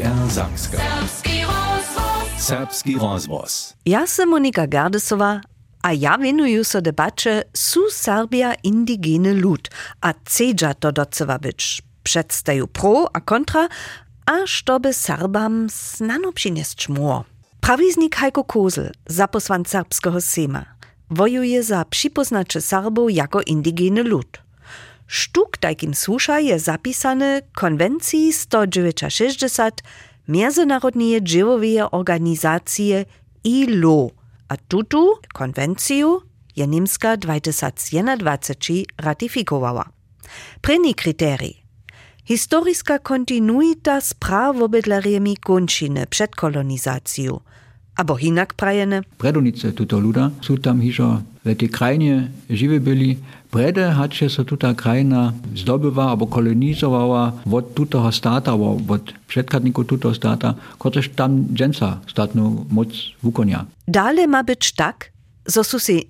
NDR Samska. Serbski rozvoz. Ja sam Monika Gardesova, a ja venuju so debače Su Serbia indigene lud, a cedža to doceva być. Przedstaju pro a kontra, a štoby Serbam znano přinest šmur. Prawiznik Heiko Kozel, zaposłan serbskiego Sema, wojuje za przypoznacze Serbów jako indigene lud. Sztuk takim słusza je zapisane konwencji 160 Międzynarodnej Dziewowej Organizacji ILO, a tutu konwenciju je Niemska 2021 ratifikowała. Preni kryterii. Historiska kontinuita z prawobydlariemi kończyny przed kolonizacją, abo hinak prajene. Predonice tuto luda sú tam hižo v tej. Prede hače sa tuta krajina zdobywa albo kolonizowała od tutoho stata, od przedkadników tutoho stata, kotreż tam dżęca statnu moc wukonia. Dalej ma być tak, zo su si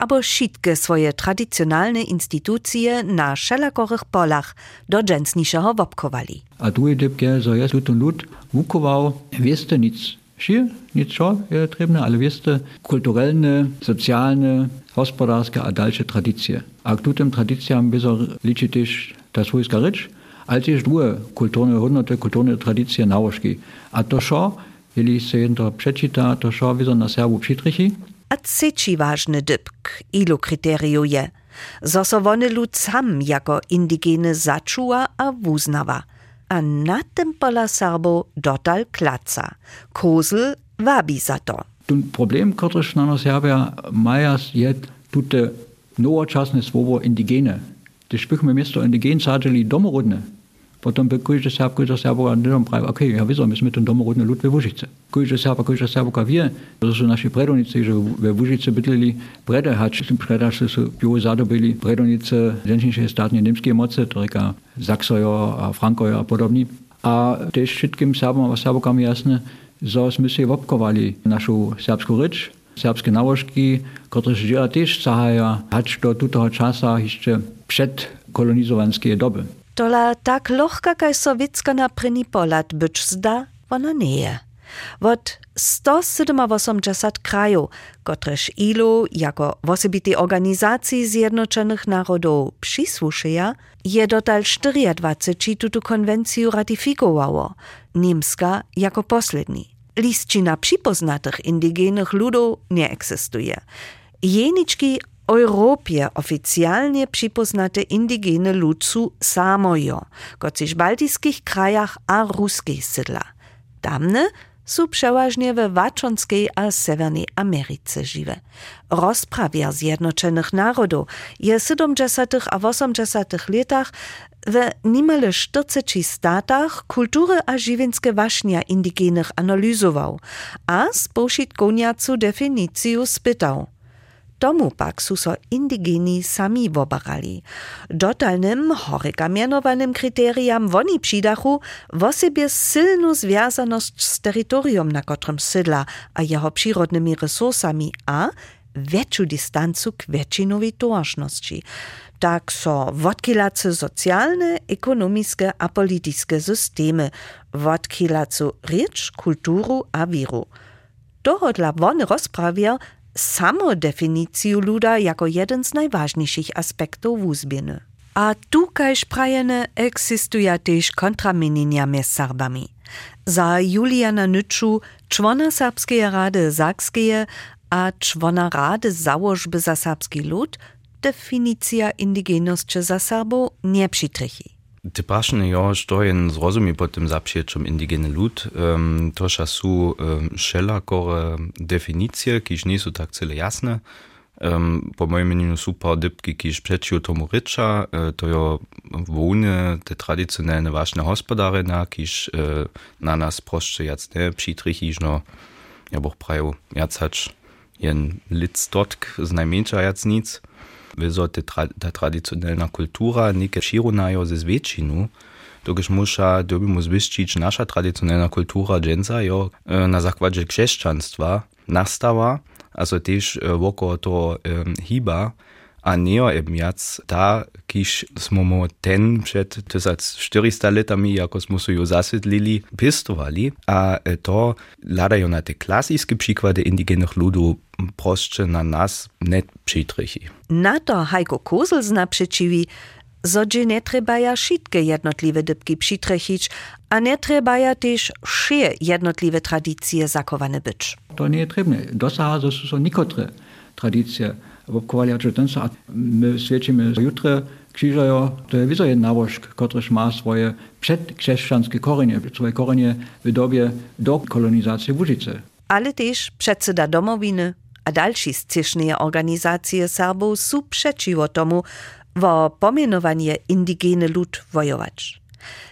abo šitke swoje tradicjonalne instytucje na szelakorych polach do dżęsniszego wopkowali. A tu je dybke, zo jest tutun lud wukował, wieste nic Schier, nicht schon, je trebne, ale wieste, kulturalne, socjalne, gospodarskie a dalsze tradycje. A k tym tradycjam byzo liczy też ta swojska rzecz, ale też drugie kulturne hodnoty, kulturne tradycje nałożki. A to szo, jeżeli się jedno przeczyta, to szo wizo na Serbu przytrychi. A trzeci ważny dybk, ilu kryteriu je, zo so wony lud sam jako indigene zaczuła a wuznawa – a na tym pola Serbo dotal klaca. Kozel wabi za to. Ten problem, który na Serbia maja jest tute nowoczesne słowo indigene. Gdyż byśmy miasto indigen sadzili domorodne, Potem by każdy Serb, każda Serboka nie prawie, okej, ja wiedzę, myśmy ten domorodny lud we Łużyce. Każdy Serb, każda Serboka wie, że są nasi predonicy, że we Łużyce bydleli prede, hać preda, że są piło zadobili predonice ženšinšie státne niemskie moce, to reka Saksojo a Frankojo a podobni. A też wszystkim Serbom a Serbokam jasne, że my się wopkowali naszą serbską rycz, serbskie nałożki, które żyła też sahaja, hać do tutego czasa jeszcze przed kolonizowanskie doby. Tola tak lohka kaj sowiecka na pryni polat być zda, ona nie. Wot 187 krajów, kotreż ILO jako osobitej organizacji Zjednoczonych Narodów przysłuszyja, je dotal 24 tutu konwencję ratyfikowało, Niemska jako posledni. Listina przypoznatych indygenych ludów nie eksistuje. Jeniczki Europie oficjalnie przypoznate indigene ludzu samojo, kociż w krajach a ruskich sydla. Tamne są przeważnie we Waczonskiej a Severnej Ameryce żywe. Rozprawia Zjednoczonych Narodów je w 70. a 80. latach w niemale 40 statach kultury a żywienskie waśnia indigenych analizował, a z pošitkoniacu definiciju spytał – Tomu pak su so indigeni sami wobarali. Dotalnym, horyka mianowanym kryteriam woni przydachu w sobie związaność z terytorium, na którym sydla, a jeho przyrodnymi resursami, a większą dystansu k wieczinowej tożności. Tak so wodkilacy socjalne, ekonomiskie a polityczne systemy, wodkilacu rycz, kulturu a wiru. Dohodla wony rozprawia, samodefiniciju luda jako jeden z najważniejszych aspektów wuzbieny. A tukaj prajene existuja też kontramienienia między Serbami. Za Juliana Nyczu, człona Serbskiej Rady Sakskie, a człona Rady Założby za serbski lud, definicja indigenosti za Serbów nie przytrychi. Ty prašne jo, što je zrozumie po tym zapšiečom indigene lud, um, toša su um, šelakore definicije, kiž nisu tak cele jasne. Um, po mojem mnenju su pa dybki, kiž prečiju tomu reča, uh, to jo vone, te tradicionalne vašne hospodarina, kiž uh, na nas prošče jac ne přitrichižno, ja boh praju jac hač jen lic dotk z najmenša jac nic wieso tra ta traditionella kultura nike širunajo ze zvětšinu, Tokiż musza dobimy zwyścić nasza tradycjonalna kultura dżęca jo na zakładzie chrześcijaństwa nastała, a so też wokół to hiba, a neo eben jac ta, kiż smo mo ten przed 1400 latami, jako smo su ju zasedlili, pistowali, a to ladają na te klasickie przykłady indygenych ludów proszcze na nas net przytrychi. Na to Heiko Kozel zna przeciwi, Zodže ne trebaja šitke jednotliwe dybki přitrechić, a ne trebaja też šie jednotliwe tradycje zakowane być. To nie trebne. Dosaha, to są nikotre tradycje. Obkowali, a ten sa, my świecimy jutre krzyżają, to jest wizo jeden nałożk, który ma swoje przedchrześcijańskie korenie, swoje korenie w dobie do kolonizacji Łużyce. Ale też przedseda domowiny a další scišné organizacje Serbów są przeciwko tomu, wo pomienowanie indigene lud wojować.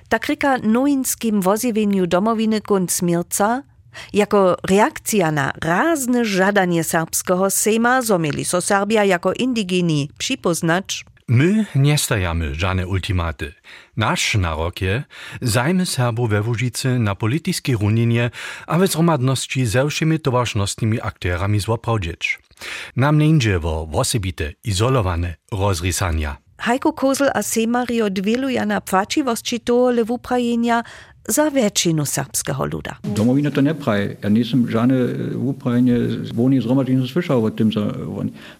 Tak ryka nowinskim wozjewieniu domowiny kund smierca, jako reakcja na razne żadanie serbskiego sejma zomieli so Serbia jako indigeni przypoznać, My nie stajamy żadne ultimaty. Nasz narok je zajmy Serbów we Łużycy na politycznej runinie, a w zromadności ze wszymi towarzystwnymi aktorami złoprawdzieć. Nam nie idzie o osobite, izolowane rozrysania. Heiko Kozel a Semario dwieluja na płaciwości tohle w Ukrainie za většinu serbského luda. Domovina to nepraje. Ja nisam žane v Ukrajine zvoni zromažen slyšal o tym, że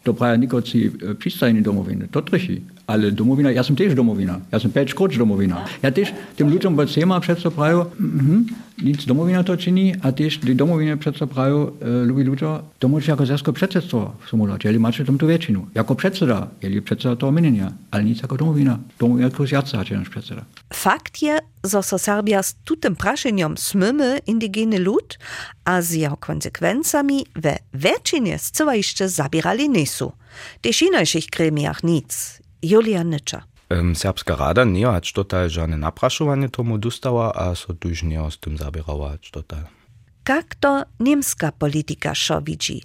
to praje nikoci přistajni domoviny. To trši. Ale domovina, ja sam też domovina. Ja sam peć kroč domovina. Ja też tym ludziom bo sema přece praju, mm, nic domovina to čini, a też die domovine přece praju, e, lubi ludzie, to może jako zersko předsedstvo sumulat. Jeli macie tam tu většinu. Jako předseda, jeli předseda toho minenia, ale nic jako domovina. Domovina jako jace hacie nasz předseda. Fakt je, że so Serbia z tutym praszeniem smymy indigeny lud, a z jeho konsekwencami we většinie zcela jeszcze zabierali nisu. Też innych gremiach nic. Julia Nycza. Um, Serbska rada nie hat total żadne napraszowanie tomu dostała, a so tuż nie z tym zabierała total. Jak to niemska polityka szo widzi?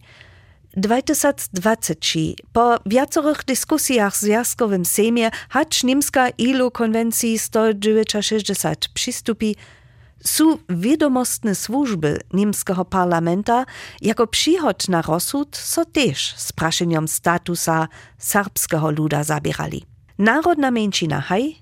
2020 po wiacorych dyskusjach w Związkowym Sejmie hacz niemska ILO konwencji 169 przystupi, są wiadomostne służby niemskiego parlamenta jako przychod na rozsud so też z praszeniem statusa serbskiego luda zabierali. Narodna męcina haj,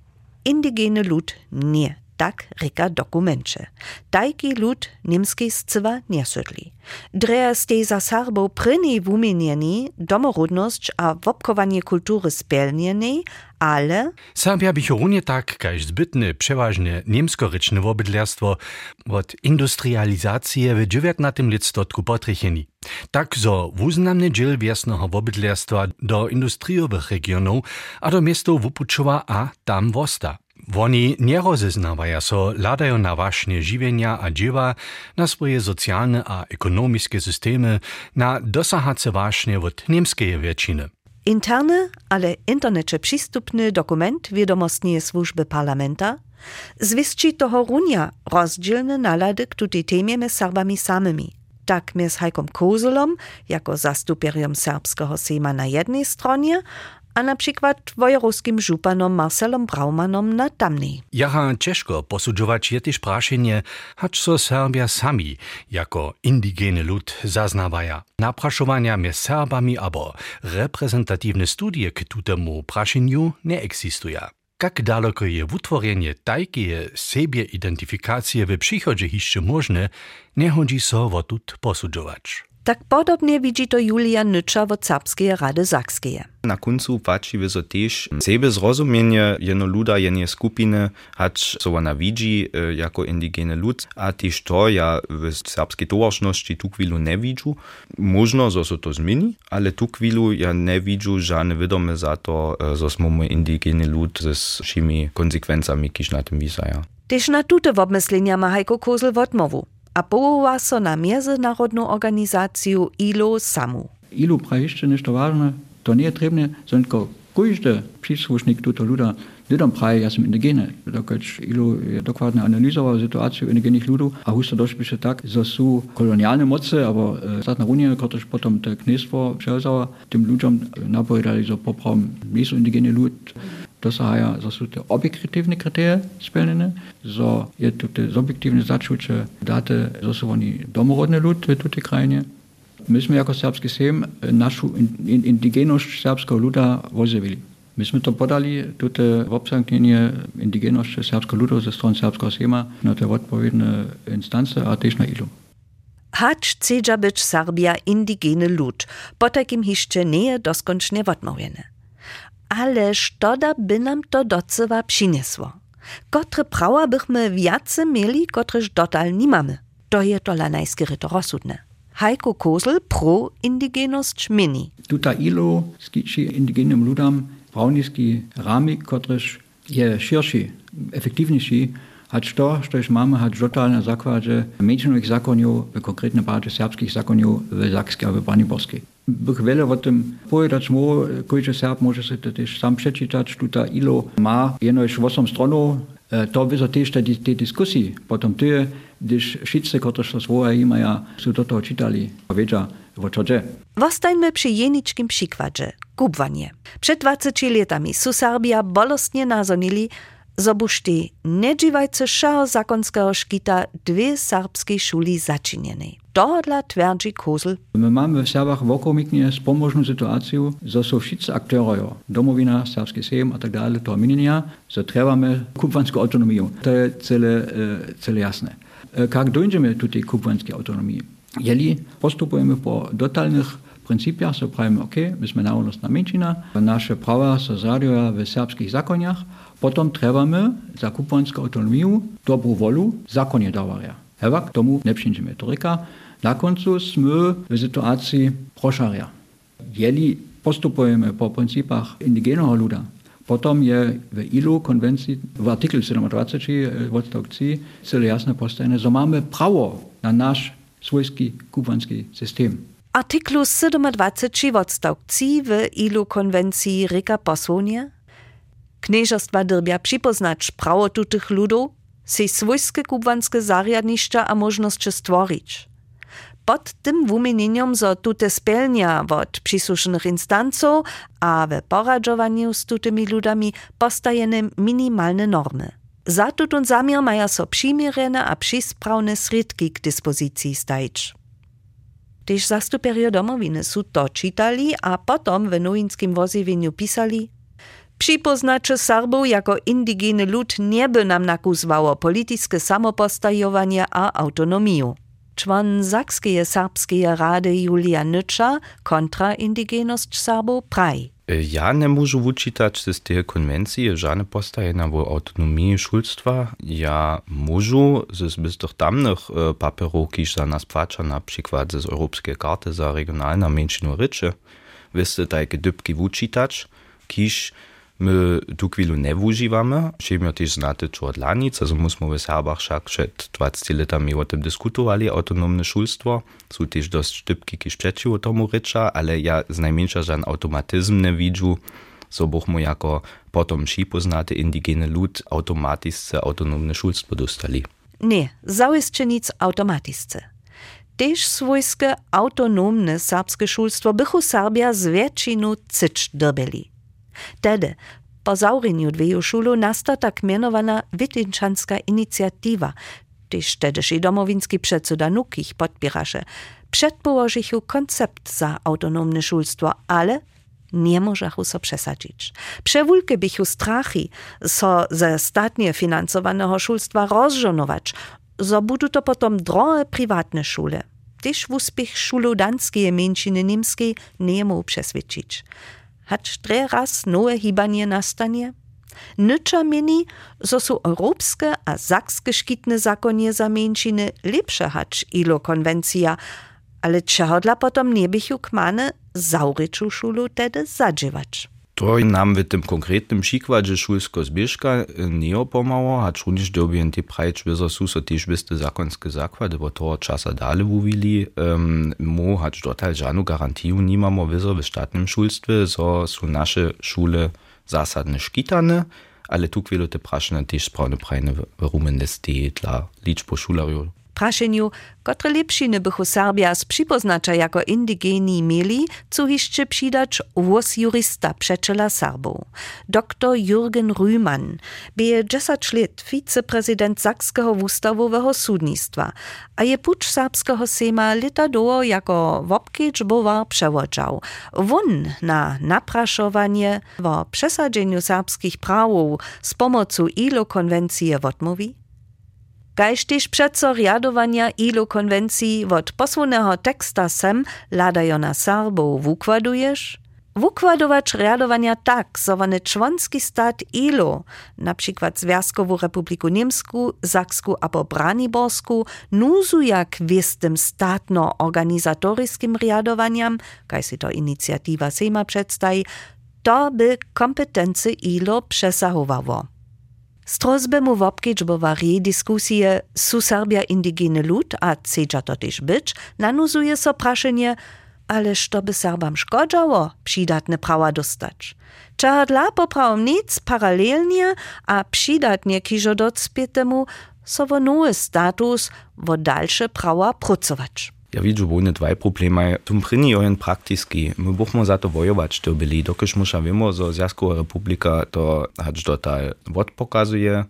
indigene lud nie tak reka dokumencie. Tajki lud niemskiej scywa nie sydli. Dreja stej za Serbów pryni wumienieni domorodność a wopkowanie kultury spełnieni, ale... Serbia bych runie tak, kaž zbytne, przeważnie niemskoryczne wobydlerstwo od industrializacji w XIX listotrku potrycheni. Tak zo wuznamny dziel wiesnego wobydlerstwa do industriowych regionów, a do miastów Wupuczowa a tam wosta. Oni nie rozeznawają so, ladają na właśnie żywienia a dziewa, na swoje socjalne a ekonomiczne systemy, na dosahace właśnie od niemskiej wieciny. Interne, ale internecie przystupny dokument wiadomostnie służby parlamenta zwiści toho runia rozdzielne nalady k tutej temie mes Serbami samymi. Tak mes Hajkom Kozelom, jako zastuperium serbskiego sejma na jednej stronie, a na przykład wojewódzkim żupanom Marcelom Braumanom na tamnej. Jaha ciężko posudzować je też praszenie, hacz so Serbia sami jako indigeny lud zaznawaja. Napraszowania między Serbami abo reprezentatywne studie k tutemu praszeniu nie egzistują. Jak daleko je utworzenie tajkie siebie identyfikacji w przychodzie jeszcze możne, nie chodzi so o tut posudzować. Tak podobnie widzi to Julia Nycza od Serbskiej Rady Sakskiej. Na końcu patrzymy so też sebe zrozumienie jeno luda, jenie skupiny, hacz so ona widzi e, jako indigene lud, a też to ja w serbskiej towarzności tu chwilu nie widzę. Można, że so to zmieni, ale tu chwilu ja nie widzę żadne wiadome za to, że smo indigene lud ze wszymi konsekwencjami, kiż na tym wisaja. Też na tute obmyslenia ma Heiko Kozel w odmowu a powoła so na międzynarodną organizację ILO samu. ILO praješte nešto ważne, to nie trebne, tylko każdy przysłusznik tuto luda lidom praje, ja sam indigene. Dokud ILO je dokładnie analizował sytuację indigenych ludów, a husto doszło tak, że są kolonialne moce, albo statna Unia, która potem te knestwo przewzała, tym ludziom napowiadali, że poprawom nie są indigene lud, dosahaja, że są te obiektywne kryteria spełnione, że je tu te subjektywne zaczucie daty, że są oni domorodny lud w tej krainie. Myśmy jako serbski sejm naszą indigeność serbskiego luda wozewili. Myśmy to podali, tutaj w obsanknienie indigeności serbskiego ludu ze strony serbskiego sejma na te odpowiednie instancje, a też na ilu. Hacz chcedza być Serbia indigeny lud, po takim hiszcze nie je doskoncznie odmówione. Ale sztoda by nam to docewa przyniesło. Kotre prawa bychmy wiace mieli, kotreż dotal nie mamy. To je to la najskiery to rozsudne. Heiko Kosel pro indigenost mini. Tuta ilo skiči indigenim ludam pravniski ramik, kotrež je širši, efektivnejši, Hać to, što już mamy, hać dotal na zakładzie menšinových zakonów, w konkretnym bardziej serbskich zakonów w Zakskiej a w Braniborskiej. Bych wiele o tym powiedzieć mógł, każdy Serb może sobie też sam przeczytać, tutaj ilo ma jeno już 8 stronów, to wiedzą też te, te dyskusji, potem ty, gdyż wszyscy, którzy to swoje mają, są do tego czytali, wiedział, o co dzieje. Zostańmy przy jeniczkim przykładzie, kubwanie. Przed 20 latami su Serbia bolostnie nazonili, zobušti nedživajce šaho zakonského škita dwie serbskiej szuli zaczynienej. Dohodla twierdzi Kozel. My mamy w Serbach wokomiknie spomożną sytuację, że są wszyscy aktorzy, domowina, serbski sejm tak dalej, to mienia, że trzebamy kubwanską autonomię. To jest cele, cele jasne. Jak dojdziemy do tej kubwanskiej autonomii? Jeli postupujemy po dotalnych pryncypiach, so prawimy, ok, my jsme národnostná menšina, naše prawa so zradują w serbskich zakoniach, Potom trebamy za kupanską autonomię dobrą wolę zakonie dawaria. Ewa k tomu nie przyjdziemy. Toryka na końcu jsme w sytuacji proszaria. Jeli postupujemy po pryncypach indigenego luda, Potom je w ILO konwencji, w artykel 27 odstok 3 cele jasne postawione, że mamy prawo na nasz swojski kubanski system. Artyklu 27 odstok 3 w ILO konwencji reka posłonie, Knieżostwa dyrbia przypoznać prawo tutych ludów, si swojskie kubanskie zariadniszcza a możności stworzyć. Pod tym wumienieniem, że tute spełnia od przysłusznych instanców, a w poradzowaniu z tutymi ludami postajene minimalne normy. Za tutun zamiar maja so przymierene a przysprawne środki k dyspozycji stajć. Też zastuperio domowiny su to czytali, a potom w nowinskim woziwieniu pisali Przypoznacze Serbów jako indigeny lud nie by nam nakuzwało polityczne samopostajowanie a autonomię. Człon Zakskiej Serbskiej Rady Julia Nycza kontra indigenost Serbów praj. Ja nie mogę wyczytać z tej konwencji żadne postajenia w autonomii szulstwa. Ja mogę z zbytych tamnych papierów, kiż za nas płacza, na przykład z europejskiej karty za regionalne mniejszości, wiesz, takie dybki wyczytać, kiż My tu chwilu nie używamy. Siebie też znate co od lanic, also musimy w Serbach wszak przed 20 latami o tym dyskutowali, autonomne szulstwo. Są też dość sztybki, kiedy przeciw tomu rycza, ale ja z najmniejsza żaden automatyzm nie widzę. So bychmy jako potom poznaty indigeny lud automatyczne autonomne szulstwo dostali. Nie, zawisće nic automatyczne. Też swojskie autonomne serbskie szulstwo bychu Serbia z większyną cyć dobili. Tedy po zaureniu dveju šulu nasta tak mianowana Witlinczanska inicjatywa, tyż tedyszy domowinski przedsuda Nukich podpierasze, przedpołożychu koncept za autonomne szulstwo, ale nie możachu so przesadzić. Przewulkę bychu strachy, so ze statnie finansowanego szulstwa rozżonować, so budu to potom drohe prywatne szule. Tyż w uspech mieńczyny niemskiej nie mógł przesvědčić. Hać raz hibanie nastanie? Nycza mieni, zo su europejskie a zakskie szkitne zakonie za lepsze hać ilo konwencja, ale czego dla potom nie bychu kmane zauryczu szulu tedy zadziewać. To nam w tym konkretnym przykładzie szulsko zbieżka nie opomało, a również dobien te prajcz, są so też byste zakonskie zakłady, bo to czasa dalej mówili, um, mo hać dotal żadną garantię nie mamy wizo w statnym szulstwie, że są nasze szule zasadne szkitane, ale tu chwilę te praszne też sprawne prajne w rumen dla liczbu szulariów praszeniu, kotre lepšiny bychu Serbia z przypoznacza jako indigeni mieli, co jeszcze przydać włos jurista przeczela Serbów. Dr Jürgen Rühmann bije 10 lat wiceprezydent Sakskiego Wustawowego Sudnictwa, a je pucz serbskiego sema lita do jako wopkieć bowar przewodzał. Won na napraszowanie o przesadzeniu serbskich prawów z pomocą ILO konwencji odmówi? Kaž tež přeco riadowania ILO konwencji od posłonnego teksta sem ladajo na Serbów wukładujesz? Wukładować riadowania tak, zowany członski stat ILO, na przykład Związkową Republiku Niemsku, Saksku albo Braniborsku, nuzu jak wiestym statno-organizatorskim riadowaniam, kaj si to inicjatywa Sejma przedstawi, to by kompetencje ILO przesahowało. Strozbe mu wopkieć bowarie dyskusje su Serbia indigene lud, a chcedza to też być, nanuzuje so praszenie, ale što by Serbam szkodzało przydatne prawa dostać. Czar dla poprawom nic paralelnie, a przydatnie kiżo docpietemu so wo nowy status, wo dalsze prawa pracować. Ja, vidžu bo ne dvaj problema. Tum prini ojen praktiski. Mi bomo za to vojovač to bili, dokiš muša vemo, zo Zjazkova republika to hač dotal vod pokazuje.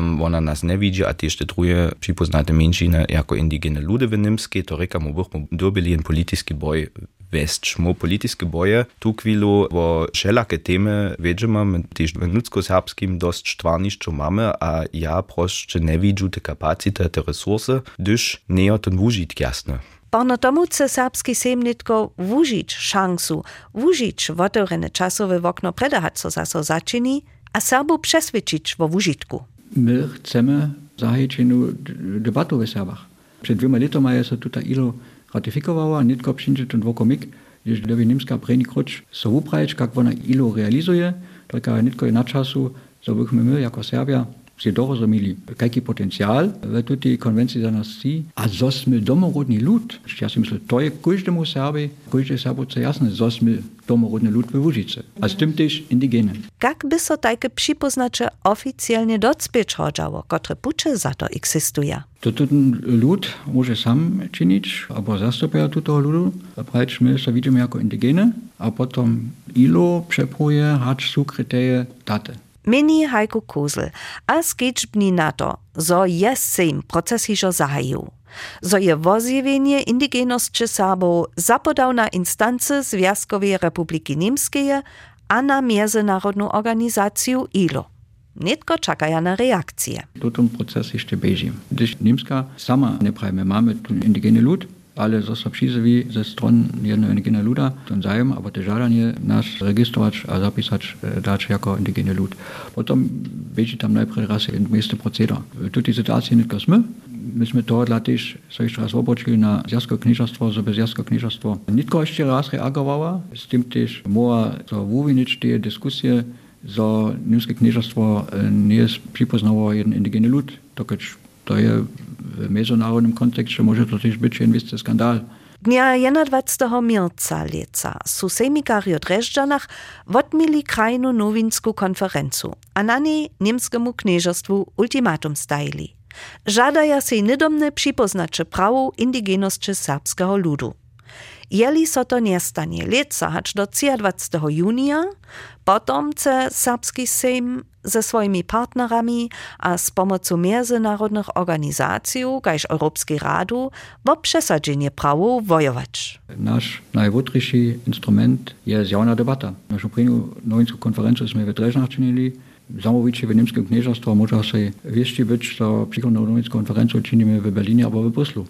Ona nas ne vidi, a te štetruje pripoznate menšine jako indigene ljude v Nemski, to rekamo, bomo dobili en politijski boj vest. Smo politijske boje tu kvilu o šelake teme veđemo, tiž v ljudsko-srpskim dost štvanišču imamo, a ja prošče ne vidim te kapacitete, resurse, duš nejo ten užit jasno. Pa na tomu chce serbski sejm nitko vúžiť šancu, vúžiť votorené časové okno predahať, co so zaso začiní a Serbu přesvedčiť vo vúžitku. My chcemy zahájit jednu debatu ve Serbach. Před dvěma letoma je se tuta ILO ratyfikowała, nitko przyjdzie ten dwokomik, gdyż gdyby niemska prejni krucz so uprajeć, jak ona ILO realizuje, tylko nitko je na czasu, so byśmy my jako Serbia dorozumili, jaki potencial w tej konwencji za nas si, a zosmy domorodni lud. Ja si myślę, to je każdemu Serbii, każdej Serbowce jasne, zosmy domorodny lud w Łużyce, a z tym też indigenen. Jak by so takie przypoznacze oficjalnie docpieć chodzało, które pucze za to eksistuje? To ten lud może sam czynić, albo zastupia tego ludu, prać my się widzimy jako indigeny, a potem ILO przepuje, hacz su kryterie daty. Mini Heiko Kosel, a skečbni NATO, zo je sejm proces hižo zahajil. Zo je vozjevenie indigenosće Sabov zapodał na instance Związkowej Republiki Niemskiej, a na międzynarodną organizację ILO. Netko čakajo na reakcije. V tem procesu še bežim. Když Nemčija sama ne prejme, imamo tu indigene ljudi, ale został przyzwy ze stron jednego indigena luda, ten zajem, aber te żadanie nas rejestrować, a zapisać dać jako indigeny lud. Potem będzie tam najpierw raz in miejsce proceder. Tu tej sytuacji nie tylko my, myśmy to dla też so jeszcze raz obroczyli na Zjazko Knieżastwo, żeby Zjazko Knieżastwo nitko jeszcze raz reagowała, z tym też mogła to uwinić te dyskusje, że niemskie knieżastwo nie jest przypoznało jeden indigeny lud, to to je w międzynarodowym kontekście może to też być inwisty skandal. Dnia 21. mirca leca su sejmikari od Režďanach odmili krajnu nowinsku konferencu, a na niej niemskiemu knieżostwu ultimatum stajili. Żadaja się niedomne przypoznacze prawo indigenosće ludu. Jeli so to nie stanie leca hacz do 23. junia, potom chce serbski sejm ze swoimi partnerami a z pomocą międzynarodnych organizacji, kaž Europejskiej Radu, wo przesadzenie prawo wojować. Nasz najwódniejszy instrument jest jawna debata. Naszą prvnú nowinską konferencję sme w Drežnach czynili. Zamowicie w niemskim knieżastwie może się wieści być, że przychodną nowicką konferencję czynimy w Berlinie albo w Bryslu.